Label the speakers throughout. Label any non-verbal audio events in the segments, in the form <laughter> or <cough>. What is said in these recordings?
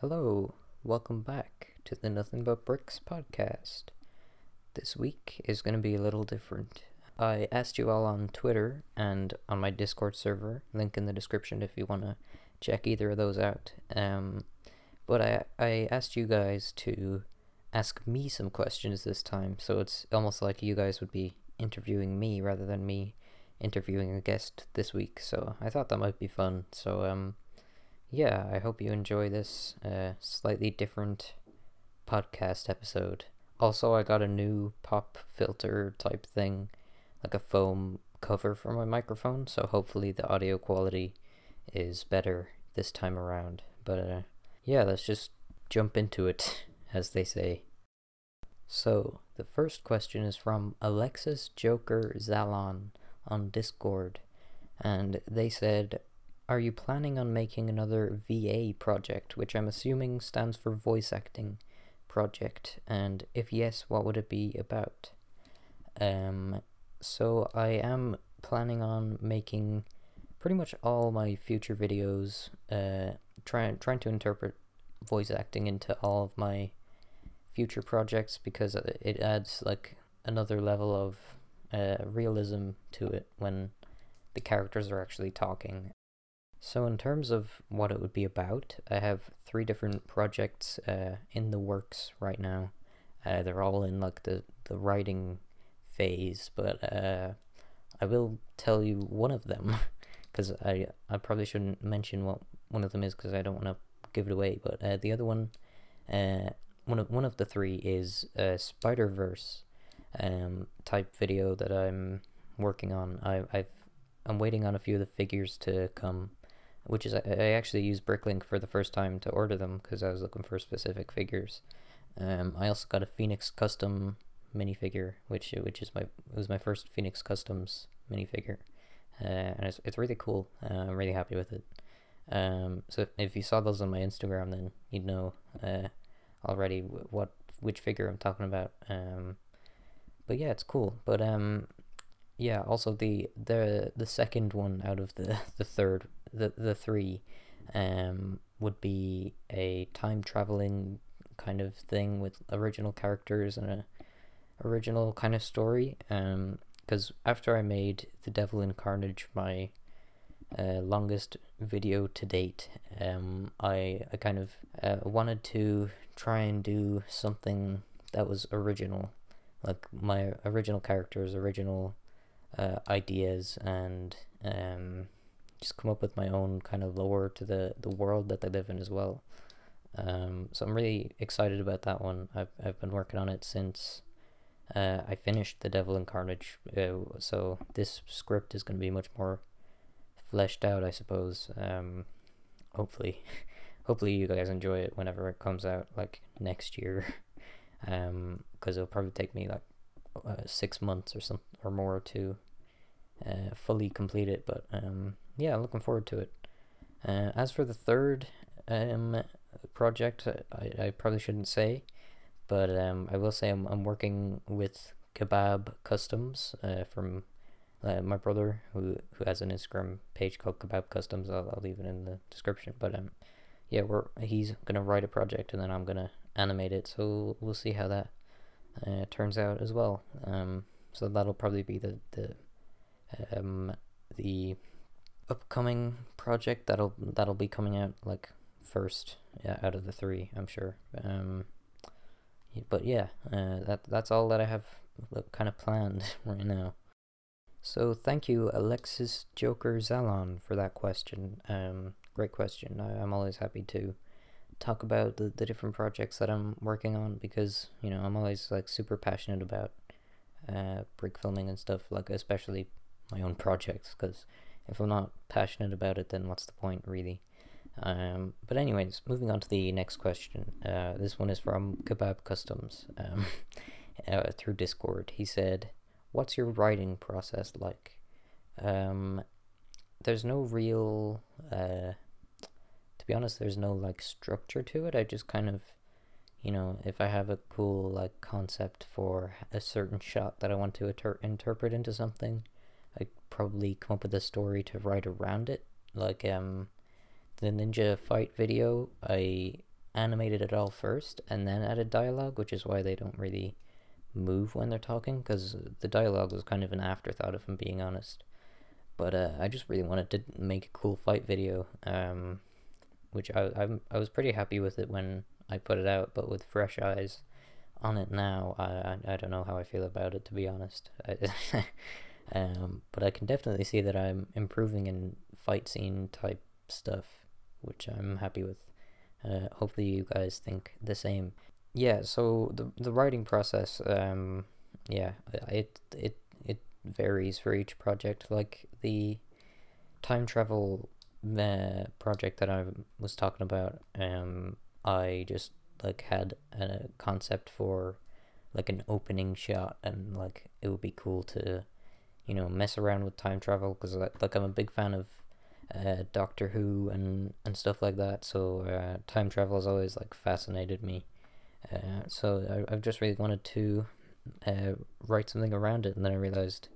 Speaker 1: Hello, welcome back to the Nothing But Bricks podcast. This week is going to be a little different. I asked you all on Twitter and on my Discord server, link in the description if you want to check either of those out. Um, but I, I asked you guys to ask me some questions this time, so it's almost like you guys would be interviewing me rather than me interviewing a guest this week. So I thought that might be fun. So um, yeah, I hope you enjoy this uh, slightly different podcast episode. Also, I got a new pop filter type thing, like a foam cover for my microphone, so hopefully the audio quality is better this time around. But uh, yeah, let's just jump into it, <laughs> as they say. So, the first question is from Alexis Joker Zalon on Discord, and they said, Are you planning on making another VA project, which I'm assuming stands for voice acting project? And if yes, what would it be about? Um, so, I am planning on making pretty much all my future videos, uh, trying trying to interpret voice acting into all of my future projects because it adds like another level of uh, realism to it when the characters are actually talking. So, in terms of what it would be about, I have three different projects uh, in the works right now. Uh, they're all in like the, the writing phase, but uh, I will tell you one of them <laughs> because I, I probably shouldn't mention what one of them is because I don't want to give it away. But uh, the other one, uh, one of one of the three is a Spider Verse um, type video that I'm working on. I, I've I'm waiting on a few of the figures to come, which is I, actually used Bricklink for the first time to order them because I was looking for specific figures. Um, I also got a Phoenix custom minifigure, which which is my it was my first Phoenix Customs minifigure, uh, and it's it's really cool. Uh, I'm really happy with it. Um, so if, if you saw those on my Instagram, then you'd know uh, already what which figure I'm talking about. Um, but yeah, it's cool. But um, yeah, also the the the second one out of the <laughs> the third the the three, um, would be a time traveling kind of thing with original characters and a original kind of story. Um, because after I made the Devil in Carnage my uh, longest video to date, um, I I kind of uh, wanted to try and do something that was original like my original characters, original uh, ideas, and um, just come up with my own kind of lore to the the world that they live in as well. Um, so I'm really excited about that one. I've I've been working on it since uh, I finished The Devil in Carnage. Uh, so this script is going to be much more fleshed out, I suppose. Um, hopefully, <laughs> hopefully you guys enjoy it whenever it comes out, like next year. <laughs> um, because it'll probably take me like uh, six months or some or more to uh, fully complete it. But um, yeah, looking forward to it. Uh, as for the third um, project, I, I probably shouldn't say, but um, I will say I'm, I'm working with Kebab Customs uh, from uh, my brother who who has an Instagram page called Kebab Customs. I'll, I'll leave it in the description. But um, yeah, we're he's gonna write a project and then I'm gonna animate it. So we'll see how that uh, turns out as well. Um, so that'll probably be the the um, the upcoming project that'll that'll be coming out like first out of the three, I'm sure. Um, but yeah, uh, that that's all that I have kind of planned <laughs> right now. So thank you, Alexis Joker Zalon, for that question. Um, great question. I, I'm always happy to talk about the, the different projects that I'm working on because you know I'm always like super passionate about uh, brick filming and stuff like especially my own <laughs> projects because if I'm not passionate about it then what's the point really? Um, but anyways moving on to the next question uh, this one is from Kebab Customs um, <laughs> uh, through Discord. He said what's your writing process like? Um, there's no real uh, be honest, there's no like structure to it. I just kind of, you know, if I have a cool like concept for a certain shot that I want to inter- interpret into something, I probably come up with a story to write around it. Like um, the ninja fight video, I animated it all first and then added dialogue, which is why they don't really move when they're talking, because the dialogue was kind of an afterthought, if I'm being honest. But uh, I just really wanted to make a cool fight video, um, which I, I I was pretty happy with it when I put it out, but with fresh eyes on it now, I, I, I don't know how I feel about it, to be honest. <laughs> Um, but I can definitely see that I'm improving in fight scene type stuff, which I'm happy with. Uh, hopefully you guys think the same. Yeah, so the the writing process, um, yeah, it it it varies for each project. Like the time travel uh, project that I was talking about, um, I just like had a concept for like an opening shot, and like it would be cool to, you know, mess around with time travel because like, like I'm a big fan of uh, Doctor Who and and stuff like that. So uh, time travel has always like fascinated me. Uh, so I, I've just really wanted to uh, write something around it, and then I realized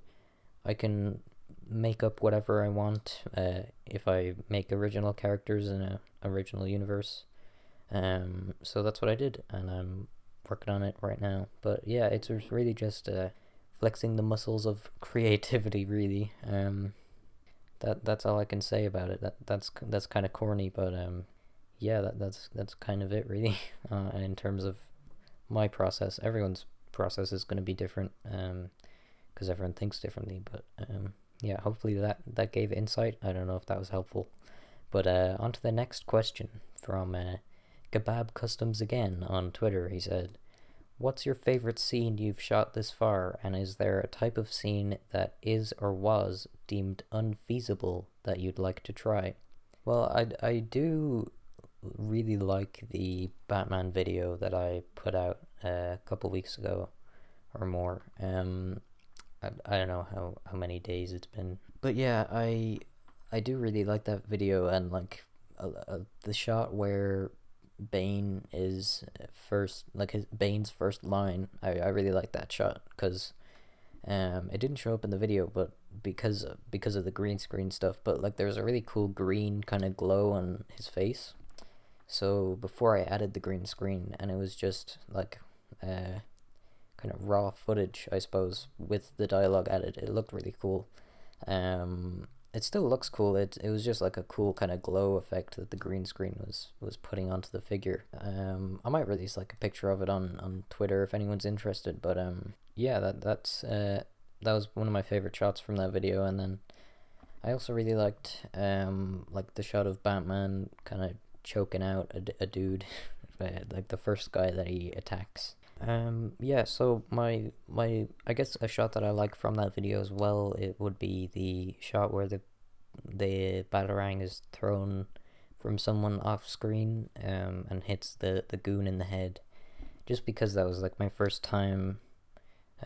Speaker 1: I can make up whatever I want uh, if I make original characters in a original universe. Um, so that's what I did, and I'm working on it right now. But yeah, it's really just uh, flexing the muscles of <laughs> creativity, really. Um, that that's all I can say about it. That that's that's kind of corny, but um, yeah, that that's that's kind of it, really. <laughs> Uh, in terms of my process, everyone's process is going to be different, um, because everyone thinks differently. But um, yeah, hopefully that that gave insight. I don't know if that was helpful, but uh, on to the next question from uh Kebab Customs again on Twitter. He said, What's your favorite scene you've shot this far, and is there a type of scene that is or was deemed unfeasible that you'd like to try? Well, I, I do really like the Batman video that I put out a couple weeks ago or more. Um, I, I don't know how, how many days it's been, but yeah, I I do really like that video and like uh, uh, the shot where Bane is first, like his Bane's first line. I, I really like that shot because um, it didn't show up in the video, but because because of the green screen stuff. But like there's a really cool green kind of glow on his face. So before I added the green screen, and it was just like uh, kind of raw footage, I suppose, with the dialogue added. It looked really cool. Um, it still looks cool. It it was just like a cool kind of glow effect that the green screen was was putting onto the figure. Um, I might release like a picture of it on on Twitter if anyone's interested. But um, yeah, that that's uh that was one of my favorite shots from that video. And then I also really liked um like the shot of Batman kind of choking out a, a dude, <laughs> like the first guy that he attacks. Um, yeah, so my, my, I guess a shot that I like from that video as well, it would be the shot where the, the Batarang is thrown from someone off screen, um, and hits the, the goon in the head. Just because that was like my first time,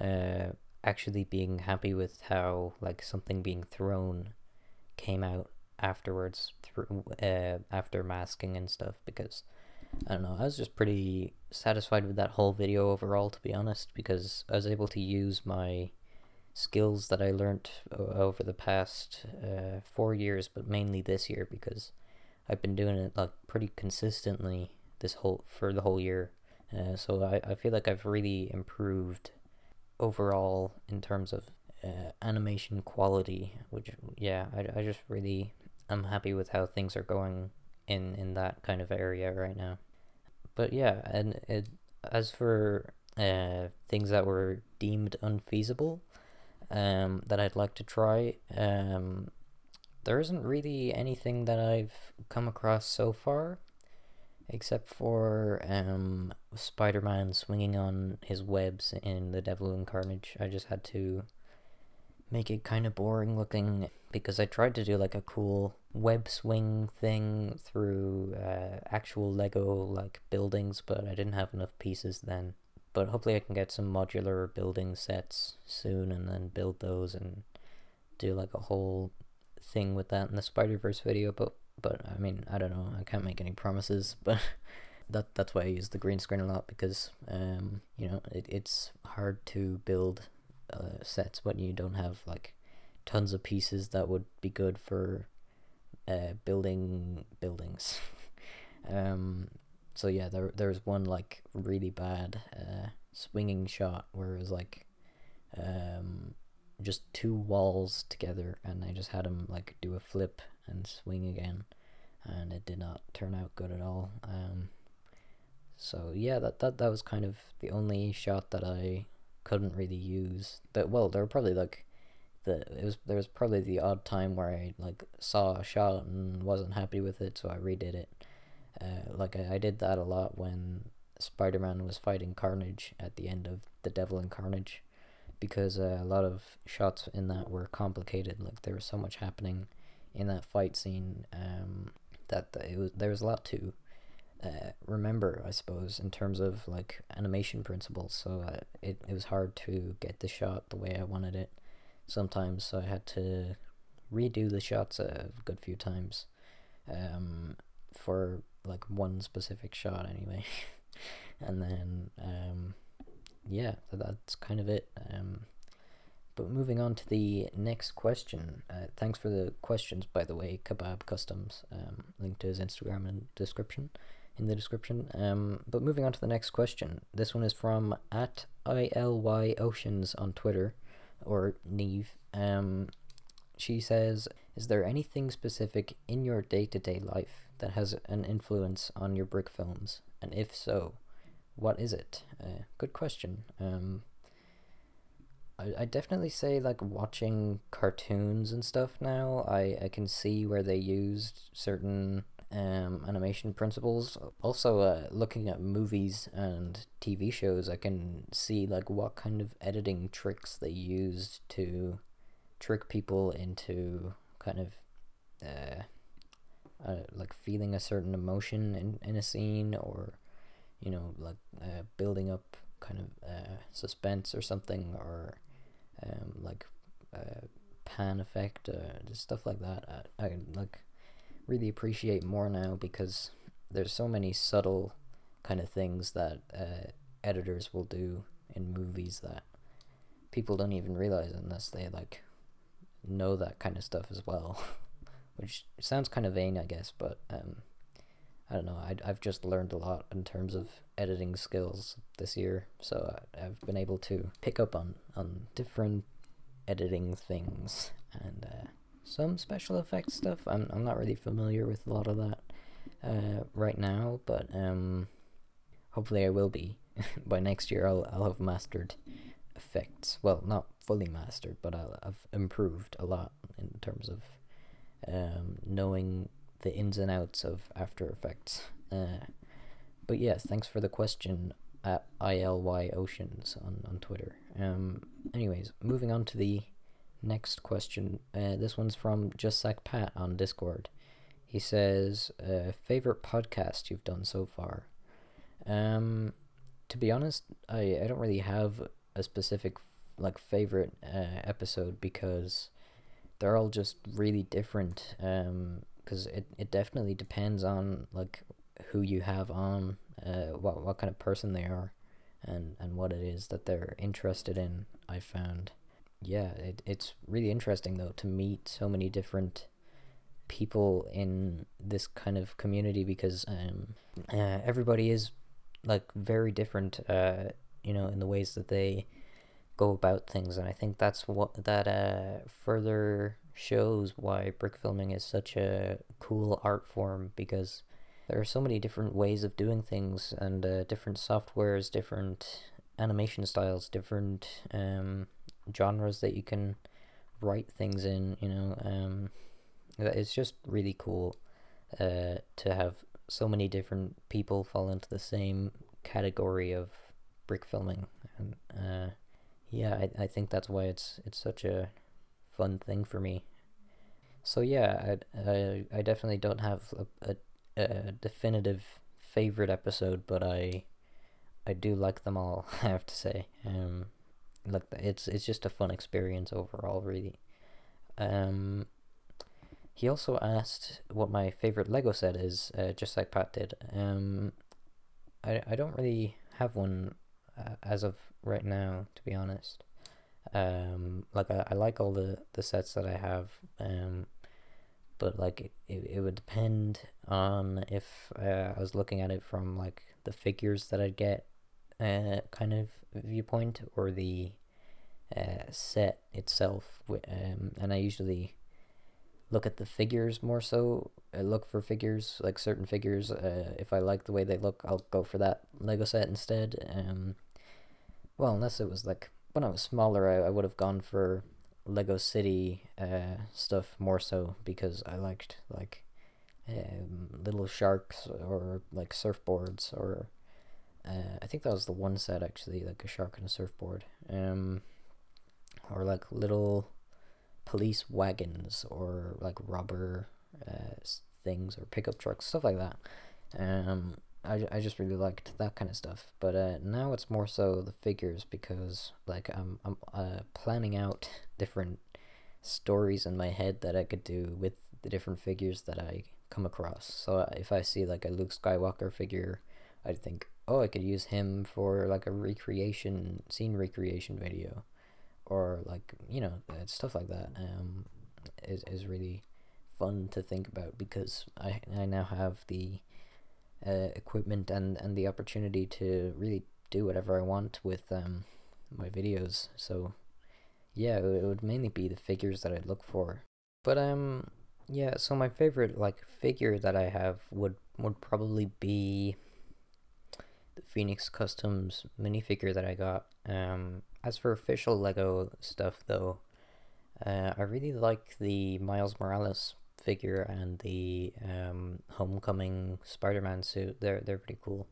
Speaker 1: uh, actually being happy with how, like, something being thrown came out afterwards, through, uh, after masking and stuff, because I don't know, I was just pretty satisfied with that whole video overall, to be honest, because I was able to use my skills that I learned over the past uh, four years, but mainly this year because I've been doing it like pretty consistently this whole for the whole year. Uh, so I, I feel like I've really improved overall in terms of uh, animation quality, which yeah, I, I just really I'm happy with how things are going in in that kind of area right now but yeah, and it, as for uh, things that were deemed unfeasible, um, that I'd like to try, um, there isn't really anything that I've come across so far, except for um, Spider-Man swinging on his webs in The Devil and Carnage. I just had to make it kind of boring looking because I tried to do like a cool web swing thing through uh, actual Lego like buildings, but I didn't have enough pieces then. But hopefully I can get some modular building sets soon and then build those and do like a whole thing with that in the Spider-Verse video, but but I mean, I don't know, I can't make any promises, <laughs> but that that's why I use the green screen a lot because um you know, it, it's hard to build uh, sets when you don't have like tons of pieces that would be good for uh, building buildings. <laughs> um, so yeah, there there was one like really bad uh, swinging shot where it was like um, just two walls together, and I just had him like do a flip and swing again, and it did not turn out good at all. Um, so yeah, that that that was kind of the only shot that I couldn't really use. That well, there were probably like the it was there was probably the odd time where I like saw a shot and wasn't happy with it, so I redid it. Uh, like I, I did that a lot when Spider Man was fighting Carnage at the end of The Devil and Carnage, because uh, a lot of shots in that were complicated. Like there was so much happening in that fight scene um, that it was there was a lot to uh, remember, I suppose, in terms of like animation principles. So uh, it it was hard to get the shot the way I wanted it. Sometimes so I had to redo the shots a good few times um, for like one specific shot anyway. <laughs> and then um, yeah, so that's kind of it. Um, but moving on to the next question. Uh, thanks for the questions, by the way, Kebab Customs. Um, link to his Instagram in description in the description. Um, but moving on to the next question. This one is from at ILY Oceans on Twitter, or Neve. Um, she says, Is there anything specific in your day to day life that has an influence on your brick films? And if so, what is it? Uh, good question. Um, I, I definitely say like watching cartoons and stuff now. I, I can see where they used certain um, animation principles. Also, uh, looking at movies and TV shows, I can see like what kind of editing tricks they used to trick people into kind of uh, uh, like feeling a certain emotion in, in a scene or you know like uh, building up kind of uh, suspense or something or um, like uh, pan effect uh, stuff like that I, I like really appreciate more now because there's so many subtle kind of things that uh, editors will do in movies that people don't even realize unless they like know that kind of stuff as well <laughs> which sounds kind of vain i guess but um, i don't know. I, i've just learned a lot in terms of editing skills this year so I, i've been able to pick up on on different editing things and uh, some special effects stuff. I'm I'm not really familiar with a lot of that uh, right now, but um, hopefully I will be <laughs> by next year. I'll I'll have mastered effects. Well, not fully mastered, but I'll, I've improved a lot in terms of um, knowing the ins and outs of After Effects. Uh, but yes, thanks for the question at ILY Oceans on, on Twitter. Um, anyways, moving on to the next question. Uh, this one's from Just Like Pat on Discord. He says, uh, "Favorite podcast you've done so far?" Um, to be honest, I I don't really have a specific like favorite uh, episode because they're all just really different. Um, because it it definitely depends on like who you have on, uh, what what kind of person they are, and and what it is that they're interested in. I found yeah, it, it's really interesting though to meet so many different people in this kind of community because um, uh, everybody is like very different, uh, you know, in the ways that they go about things, and I think that's what that uh, further shows why brick filming is such a cool art form because there are so many different ways of doing things and uh, different softwares, different animation styles, different um, genres that you can write things in. You know, um, it's just really cool uh, to have so many different people fall into the same category of brick filming, and uh, yeah, I I think that's why it's it's such a fun thing for me. So yeah, I I, I definitely don't have a, a, a definitive favorite episode, but I I do like them all. <laughs> I have to say. Um, like it's it's just a fun experience overall, really. Um, he also asked what my favorite Lego set is, uh, just like Pat did. Um, I I don't really have one uh, as of right now, to be honest. Um, like I, I like all the the sets that I have. Um, but like it, it, it would depend on if uh, I was looking at it from like the figures that I'd get uh, kind of viewpoint or the uh, set itself um, and I usually look at the figures more so I look for figures like certain figures uh, if I like the way they look I'll go for that Lego set instead um, well unless it was like when I was smaller I, I would have gone for Lego City uh, stuff more so because I liked like um, little sharks or like surfboards or uh, I think that was the one set actually like a shark and a surfboard um, or like little police wagons or like rubber uh, things or pickup trucks stuff like that um, I, I just really liked that kind of stuff. But uh, now it's more so the figures because like I'm I'm uh, planning out different stories in my head that I could do with the different figures that I come across. So uh, if I see like a Luke Skywalker figure, I'd think, oh, I could use him for like a recreation scene recreation video, or like you know uh, stuff like that. Um, is is really fun to think about because I I now have the uh, equipment and and the opportunity to really do whatever I want with um my videos. So yeah, it would mainly be the figures that I'd look for. But um yeah, so my favorite like figure that I have would would probably be the Phoenix Customs minifigure that I got. Um as for official Lego stuff though, uh, I really like the Miles Morales figure and the um, Homecoming Spider-Man suit. They're they're pretty cool,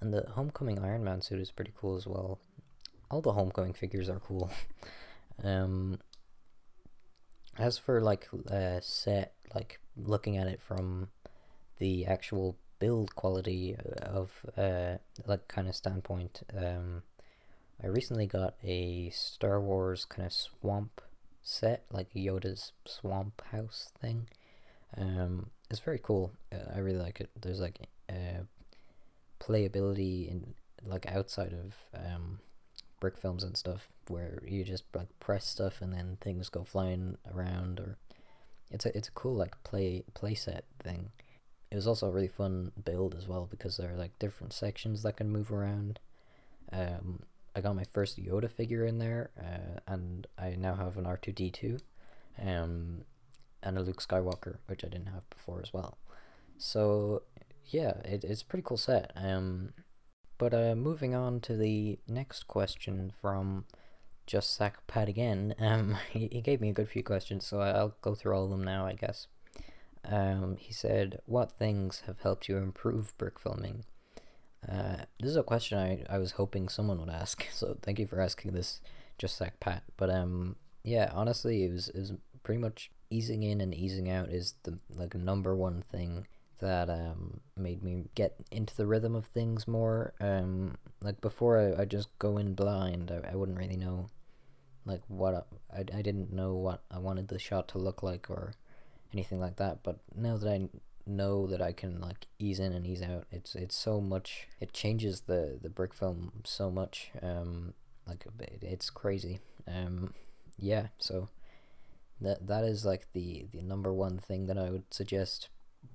Speaker 1: and the Homecoming Iron Man suit is pretty cool as well. All the Homecoming figures are cool. <laughs> um, as for like uh, set, like looking at it from the actual build quality of uh, like kind of standpoint, um, I recently got a Star Wars kind of swamp set, like Yoda's swamp house thing. Um, it's very cool. Uh, I really like it. There's like uh, playability in like outside of um, brick films and stuff where you just like press stuff and then things go flying around or it's a it's a cool like play play set thing. It was also a really fun build as well because there are like different sections that can move around. Um, I got my first Yoda figure in there, uh, and I now have an R two D two, um, and a Luke Skywalker, which I didn't have before as well. So yeah, it, it's a pretty cool set. Um, but uh, moving on to the next question from just Sack Pat again. <laughs> Um, he, he gave me a good few questions, so I'll go through all of them now, I guess. Um, he said, "What things have helped you improve brick filming?" Uh, this is a question I, I was hoping someone would ask, <laughs> so thank you for asking this, just like Pat. But um, yeah, honestly, it was, it was pretty much easing in and easing out is the like number one thing that um made me get into the rhythm of things more. Um, like before, I I just go in blind. I, I wouldn't really know, like what I, I I didn't know what I wanted the shot to look like or anything like that. But now that I know that I can like ease in and ease out. It's it's so much. It changes the the brick film so much. Um, like it's crazy. Um, yeah. So that that is like the the number one thing that I would suggest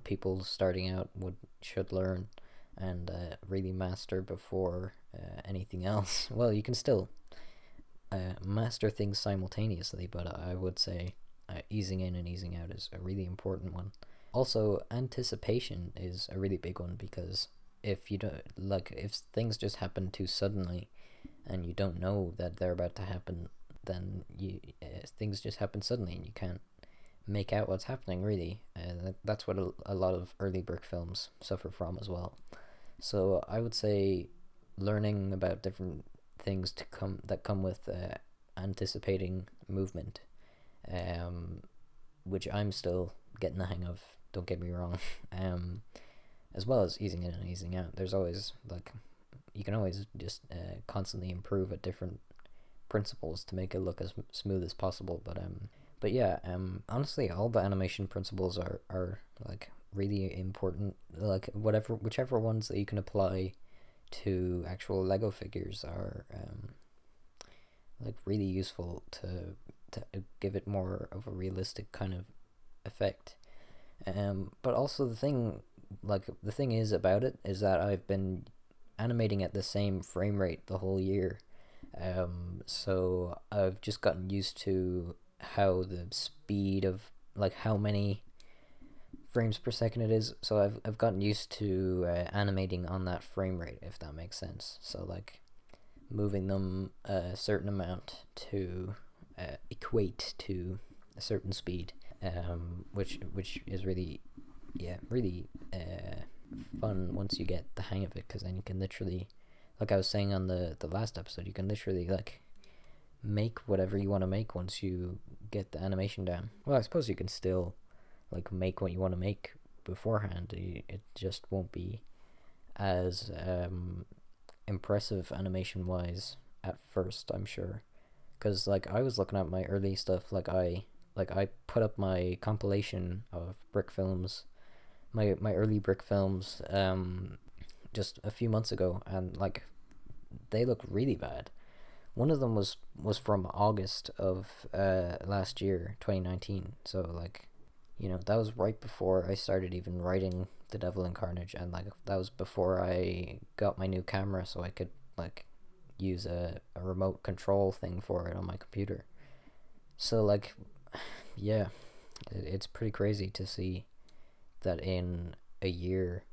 Speaker 1: people starting out would should learn and uh, really master before uh, anything else. <laughs> Well, you can still uh, master things simultaneously, but I would say uh, easing in and easing out is a really important one. Also, anticipation is a really big one because if you don't like if things just happen too suddenly and you don't know that they're about to happen, then you uh, things just happen suddenly and you can't make out what's happening really. And that's what a, a lot of early brick films suffer from as well. So I would say learning about different things to come that come with uh, anticipating movement, um, which I'm still getting the hang of don't get me wrong. <laughs> Um, as well as easing in and easing out. There's always like you can always just uh, constantly improve at different principles to make it look as smooth as possible. But um, but yeah, um, honestly, all the animation principles are are like really important. Like whatever, whichever ones that you can apply to actual Lego figures are um, like really useful to to give it more of a realistic kind of effect Um, but also the thing, like the thing is about it is that I've been animating at the same frame rate the whole year. Um, so I've just gotten used to how the speed of like how many frames per second it is. So I've I've gotten used to uh, animating on that frame rate, if that makes sense. So like moving them a certain amount to uh, equate to a certain speed, um, which which is really, yeah, really uh, fun once you get the hang of it, because then you can literally, like I was saying on the the last episode, you can literally like make whatever you want to make once you get the animation down. Well, I suppose you can still like make what you want to make beforehand. It just won't be as um, impressive animation wise at first. I'm sure, because like I was looking at my early stuff, like I like I put up my compilation of brick films, my my early brick films, um, just a few months ago, and like they look really bad. One of them was was from August of uh last year, 2019. So like you know that was right before I started even writing The Devil in Carnage, and like that was before I got my new camera, so I could like use a, a remote control thing for it on my computer. So like, <sighs> yeah, it, it's pretty crazy to see that in a year,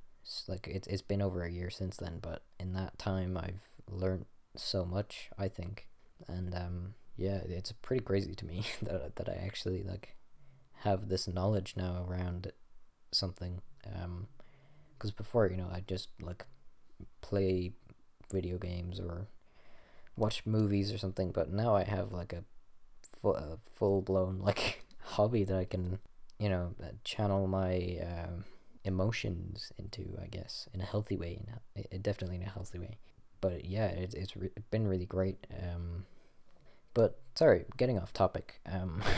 Speaker 1: like it's it's been over a year since then, but in that time I've learned so much. I think, and um, yeah, it's pretty crazy to me <laughs> that that I actually like have this knowledge now around something um because before you know i just like play video games or watch movies or something but now i have like a, full, a full-blown <laughs> like hobby that i can you know uh, channel my uh, emotions into i guess in a healthy way in a, definitely in a healthy way but yeah it's, it's re- been really great um but sorry getting off topic um <laughs>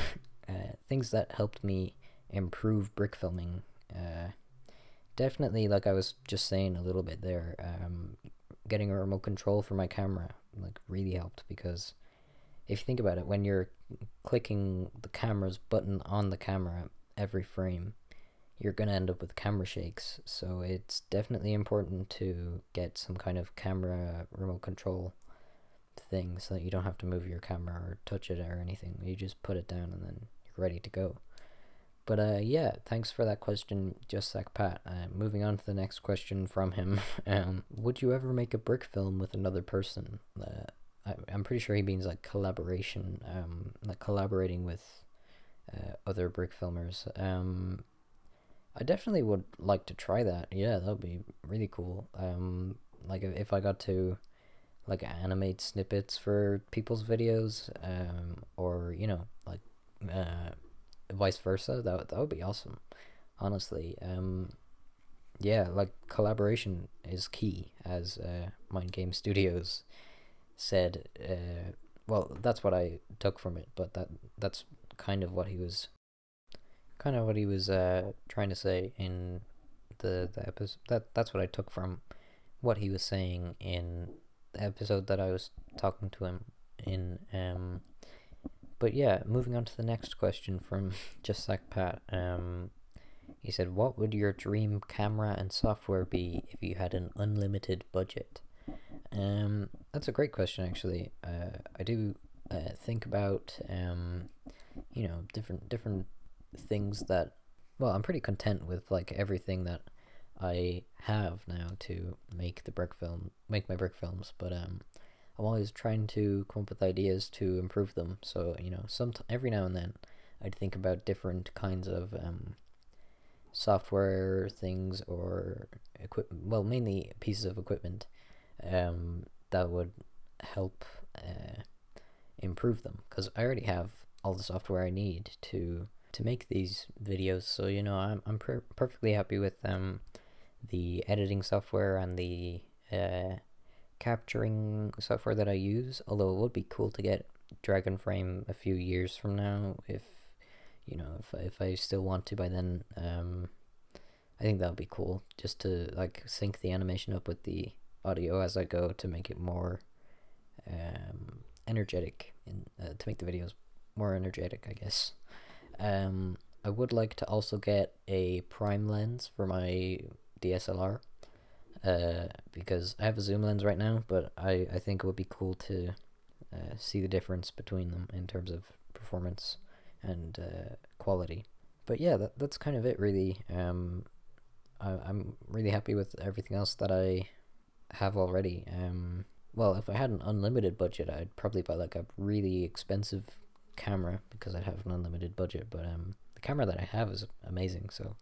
Speaker 1: Uh, things that helped me improve brick filming. Uh, definitely, like I was just saying a little bit there, um, getting a remote control for my camera like really helped because if you think about it, when you're clicking the camera's button on the camera every frame, you're gonna end up with camera shakes. So it's definitely important to get some kind of camera remote control thing so that you don't have to move your camera or touch it or anything. You just put it down and then you're ready to go. But uh, yeah, thanks for that question, Just Like Pat. Uh, moving on to the next question from him. <laughs> um, would you ever make a brick film with another person? Uh, I, I'm pretty sure he means like collaboration, um, like collaborating with uh, other brick filmers. Um, I definitely would like to try that. Yeah, that would be really cool. Um, like if, if I got to like animate snippets for people's videos, um, or you know, like uh, vice versa. That that would be awesome. Honestly, um, yeah, like collaboration is key, as uh, Mind Game Studios said. Uh, well, that's what I took from it, but that that's kind of what he was, kind of what he was uh, trying to say in the the episode. That that's what I took from what he was saying in the episode that I was talking to him in. Um, but yeah, moving on to the next question from <laughs> Just Like Pat. Um, he said, "What would your dream camera and software be if you had an unlimited budget?" Um, that's a great question, actually. Uh, I do uh, think about um, you know, different different things that. Well, I'm pretty content with like everything that I have now to make the brick film, make my brick films. But um, I'm always trying to come up with ideas to improve them. So you know, some every now and then, I'd think about different kinds of um, software things or equipment. Well, mainly pieces of equipment um, that would help uh, improve them because I already have all the software I need to to make these videos. So you know, I'm I'm per- perfectly happy with um the editing software and the uh, capturing software that I use, although it would be cool to get Dragonframe a few years from now if you know if if I still want to by then um I think that would be cool just to like sync the animation up with the audio as I go to make it more um energetic and uh, to make the videos more energetic I guess. Um I would like to also get a prime lens for my DSLR uh, because I have a zoom lens right now, but I, I think it would be cool to uh, see the difference between them in terms of performance and uh, quality. But yeah, that, that's kind of it really. Um, I, I'm really happy with everything else that I have already. Um, well, if I had an unlimited budget, I'd probably buy like a really expensive camera because I'd have an unlimited budget. But um, the camera that I have is amazing. So,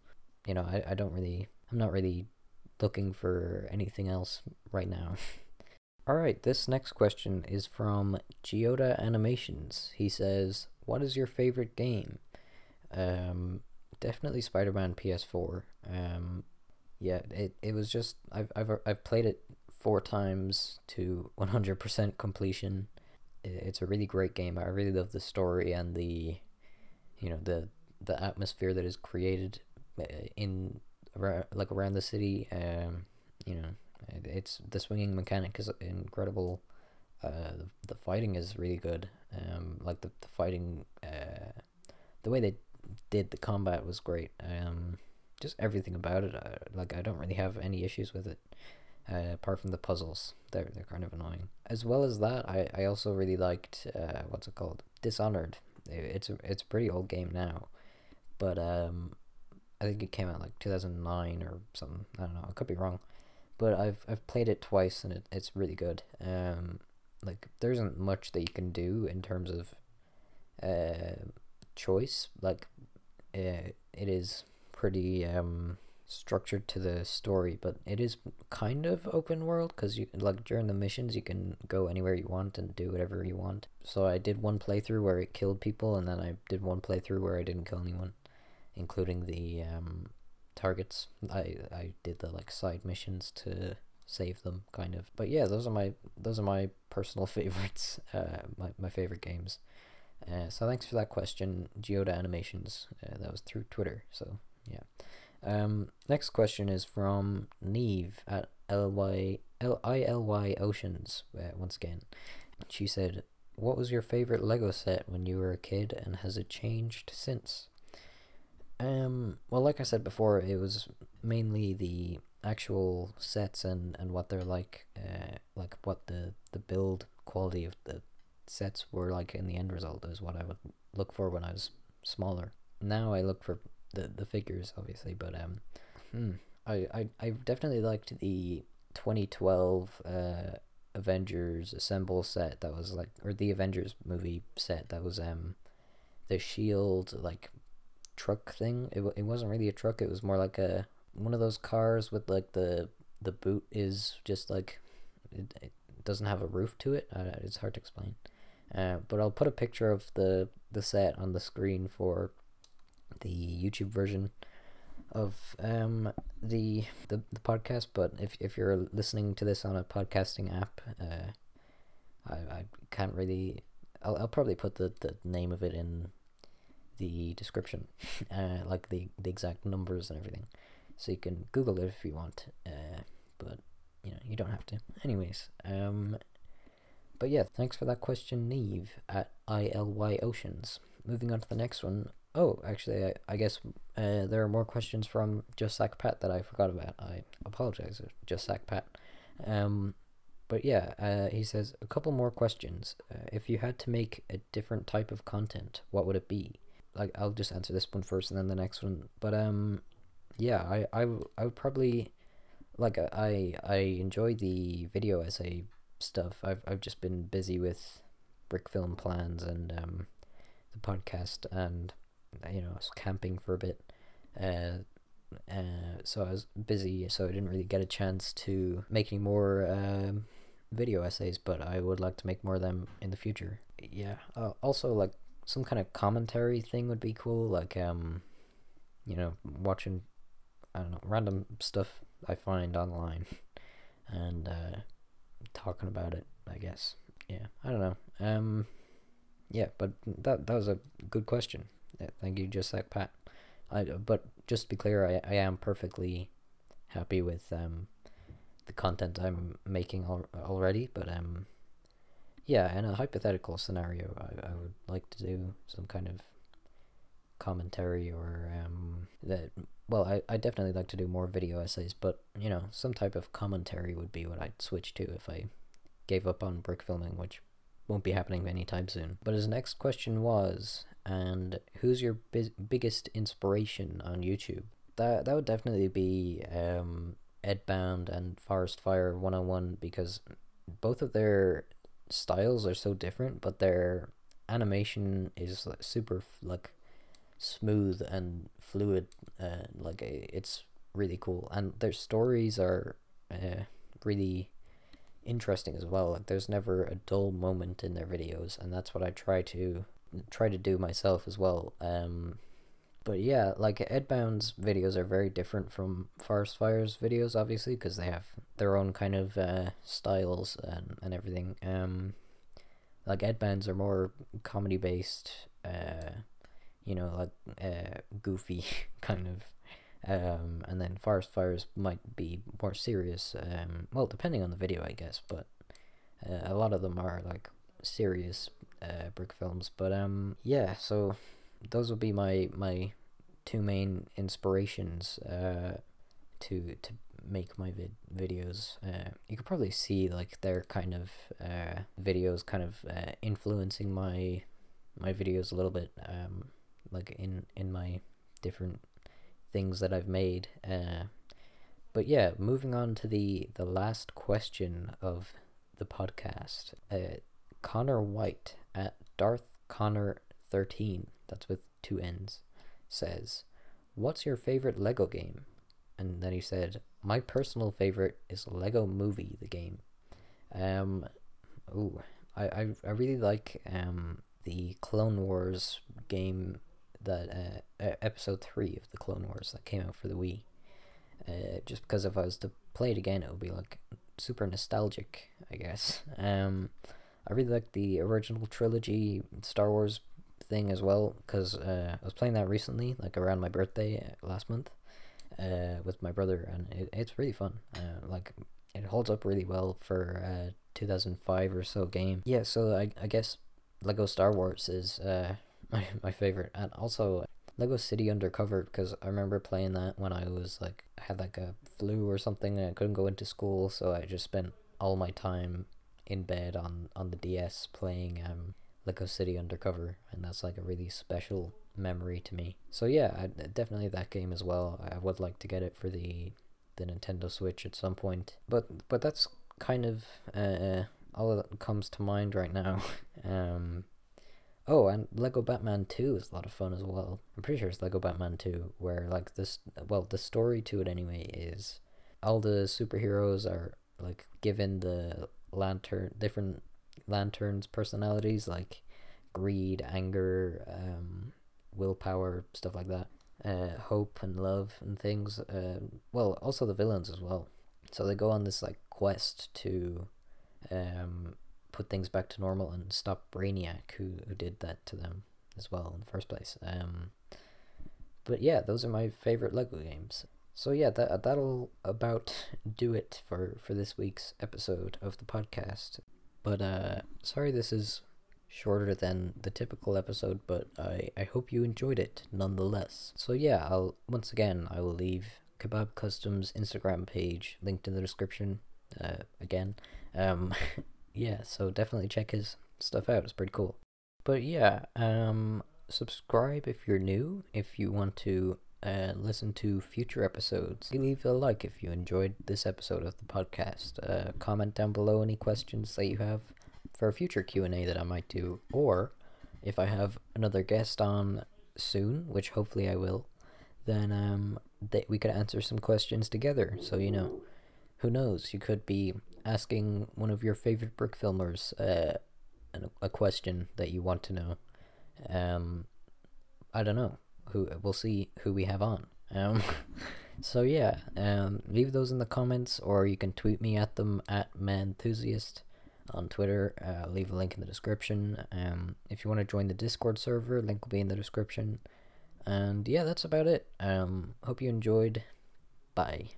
Speaker 1: you know, I, I don't really, I'm not really looking for anything else right now. <laughs> Alright, this next question is from Geoda Animations. He says, What is your favorite game? Um, definitely Spider Man PS4. Um, yeah, it, it was just, I've, I've, I've played it four times to 100% completion. It's a really great game. I really love the story and the, you know, the the atmosphere that is created uh, like around the city. Um, you know, it's the swinging mechanic is incredible. Uh, the, the fighting is really good. Um, like the, the fighting, uh, the way they did the combat was great. Um, just everything about it. Uh, like I don't really have any issues with it. Uh, apart from the puzzles, they're they're kind of annoying. As well as that, I, I also really liked uh, what's it called, Dishonored. It's a it's a pretty old game now, but um, I think it came out like 2009 or something. I don't know. I could be wrong, but I've I've played it twice and it, it's really good. Um, like there isn't much that you can do in terms of uh choice. Like uh, it is pretty um structured to the story, but it is kind of open world because you like during the missions you can go anywhere you want and do whatever you want. So I did one playthrough where it killed people, and then I did one playthrough where I didn't kill anyone including the um, targets. I I did the like side missions to save them, kind of. But yeah, those are my those are my personal <laughs> favorites. Uh, my my favorite games. Uh, so thanks for that question, Geoda Animations. Uh, that was through Twitter. So yeah. Um, next question is from Neve at L Y L I L Y Oceans. Uh, once again, she said, "What was your favorite Lego set when you were a kid, and has it changed since?" Um, well, like I said before, it was mainly the actual sets and, and what they're like, uh, like what the, the build quality of the sets were like in the end result is what I would look for when I was smaller. Now I look for the, the figures, obviously, but um, hmm, I, I, I definitely liked the 2012 uh, Avengers Assemble set that was like, or the Avengers movie set that was um, the shield like truck thing. It, it wasn't really a truck. It was more like a one of those cars with like the the boot is just like it, it doesn't have a roof to it. Uh, it's hard to explain. Uh, but I'll put a picture of the the set on the screen for the YouTube version of um the the, the podcast. But if if you're listening to this on a podcasting app, uh, I I can't really. I'll I'll probably put the the name of it in the description, <laughs> uh, like the, the exact numbers and everything. So you can Google it if you want, uh, but you know you don't have to. Anyways, um, but yeah, thanks for that question, Neve at ILY Oceans. Moving on to the next one. Oh, actually, I, I guess uh, there are more questions from Just Sack Pat that I forgot about. I apologize, Just Sack Pat. Um, but yeah, uh, he says a couple more questions. Uh, if you had to make a different type of content, what would it be? Like I'll just answer this one first and then the next one. But um, yeah, I I, I would probably like I I enjoy the video essay stuff. I've I've just been busy with brick film plans and um, the podcast and you know I was camping for a bit. Uh, uh, so I was busy, so I didn't really get a chance to make any more um, video essays. But I would like to make more of them in the future. Yeah. Uh, also, like some kind of commentary thing would be cool, like um, you know, watching I don't know random stuff I find online <laughs> and uh, talking about it. I guess. Yeah, I don't know. Um, yeah, but that that was a good question. Yeah, thank you, just like Pat. I but just to be clear, I I am perfectly happy with um the content I'm making al- already, but um yeah, in a hypothetical scenario, I, I would like to do some kind of commentary or um, that. Well, I I definitely like to do more video essays, but you know, some type of commentary would be what I'd switch to if I gave up on brick filming, which won't be happening anytime soon. But his next question was, and who's your bi- biggest inspiration on YouTube? That that would definitely be um, Edbound and Forest Fire 101 because both of their styles are so different, but their animation is like, super like smooth and fluid. Uh, like it's really cool, and their stories are uh, really interesting as well. Like there's never a dull moment in their videos, and that's what I try to try to do myself as well. Um, but yeah, like Edbound's videos are very different from Forest Fire's videos, obviously, because they have their own kind of uh, styles and, and everything. Um, like Edbound's are more comedy based, uh, you know, like uh, goofy <laughs> kind of. Um, and then Forest Fires might be more serious. Um, well, depending on the video, I guess, but uh, a lot of them are like serious uh, brick films. But um, yeah, so those would be my my two main inspirations uh, to to make my vid- videos. Uh, you could probably see like their kind of uh, videos kind of uh, influencing my my videos a little bit. Um, like in in my different things that I've made. Uh, but yeah, moving on to the the last question of the podcast. Uh, Connor White at Darth Connor thirteen. That's with two N's. Says, "What's your favorite Lego game?" And then he said, "My personal favorite is Lego Movie, the game." Um, oh, I, I I really like um the Clone Wars game that uh, episode three of the Clone Wars that came out for the Wii. Uh, just because if I was to play it again, it would be like super nostalgic, I guess. <laughs> Um, I really like the original trilogy Star Wars thing as well because uh, I was playing that recently, like around my birthday uh, last month, uh, with my brother, and it, it's really fun. Uh, like it holds up really well for uh 2005 or so game. Yeah, so I I guess Lego Star Wars is uh <laughs> my my favorite, and also Lego City Undercover because I remember playing that when I was like I had like a flu or something and I couldn't go into school, so I just spent all my time in bed on on the DS playing um Lego City Undercover, and that's like a really special memory to me. So yeah, I, definitely that game as well. I would like to get it for the the Nintendo Switch at some point, but but that's kind of uh, all that comes to mind right now. <laughs> um, Oh, and Lego Batman 2 is a lot of fun as well. I'm pretty sure it's Lego Batman 2, where, like, this, well, the story to it anyway is all the superheroes are, like, given the lantern, different lanterns personalities, like greed, anger, um, willpower, stuff like that. Uh, hope and love and things. Uh, well, also the villains as well. So they go on this, like, quest to um, put things back to normal and stop Brainiac, who, who did that to them as well in the first place. Um, but yeah, those are my favorite Lego games. So yeah, that that'll about <laughs> do it for for this week's episode of the podcast. But uh, sorry this is shorter than the typical episode, but I I hope you enjoyed it nonetheless. So yeah, I'll once again I will leave Kebab Customs Instagram page linked in the description. Uh, again, um, <laughs> yeah, so definitely check his stuff out. It's pretty cool. But yeah, um, subscribe if you're new. If you want to uh, listen to future episodes, leave a like if you enjoyed this episode of the podcast. Uh, comment down below any questions that you have for a future Q and A that I might do, or if I have another guest on soon, which hopefully I will, then um, that we could answer some questions together. So you know, who knows? You could be asking one of your favorite brick filmers uh, a question that you want to know. Um, I don't know. Who we'll see who we have on. Um, <laughs> so yeah, um, leave those in the comments, or you can tweet me at them at MehEnthusiast on Twitter. Uh, leave a link in the description. Um, if you want to join the Discord server, link will be in the description. And yeah, that's about it. Um, hope you enjoyed. Bye.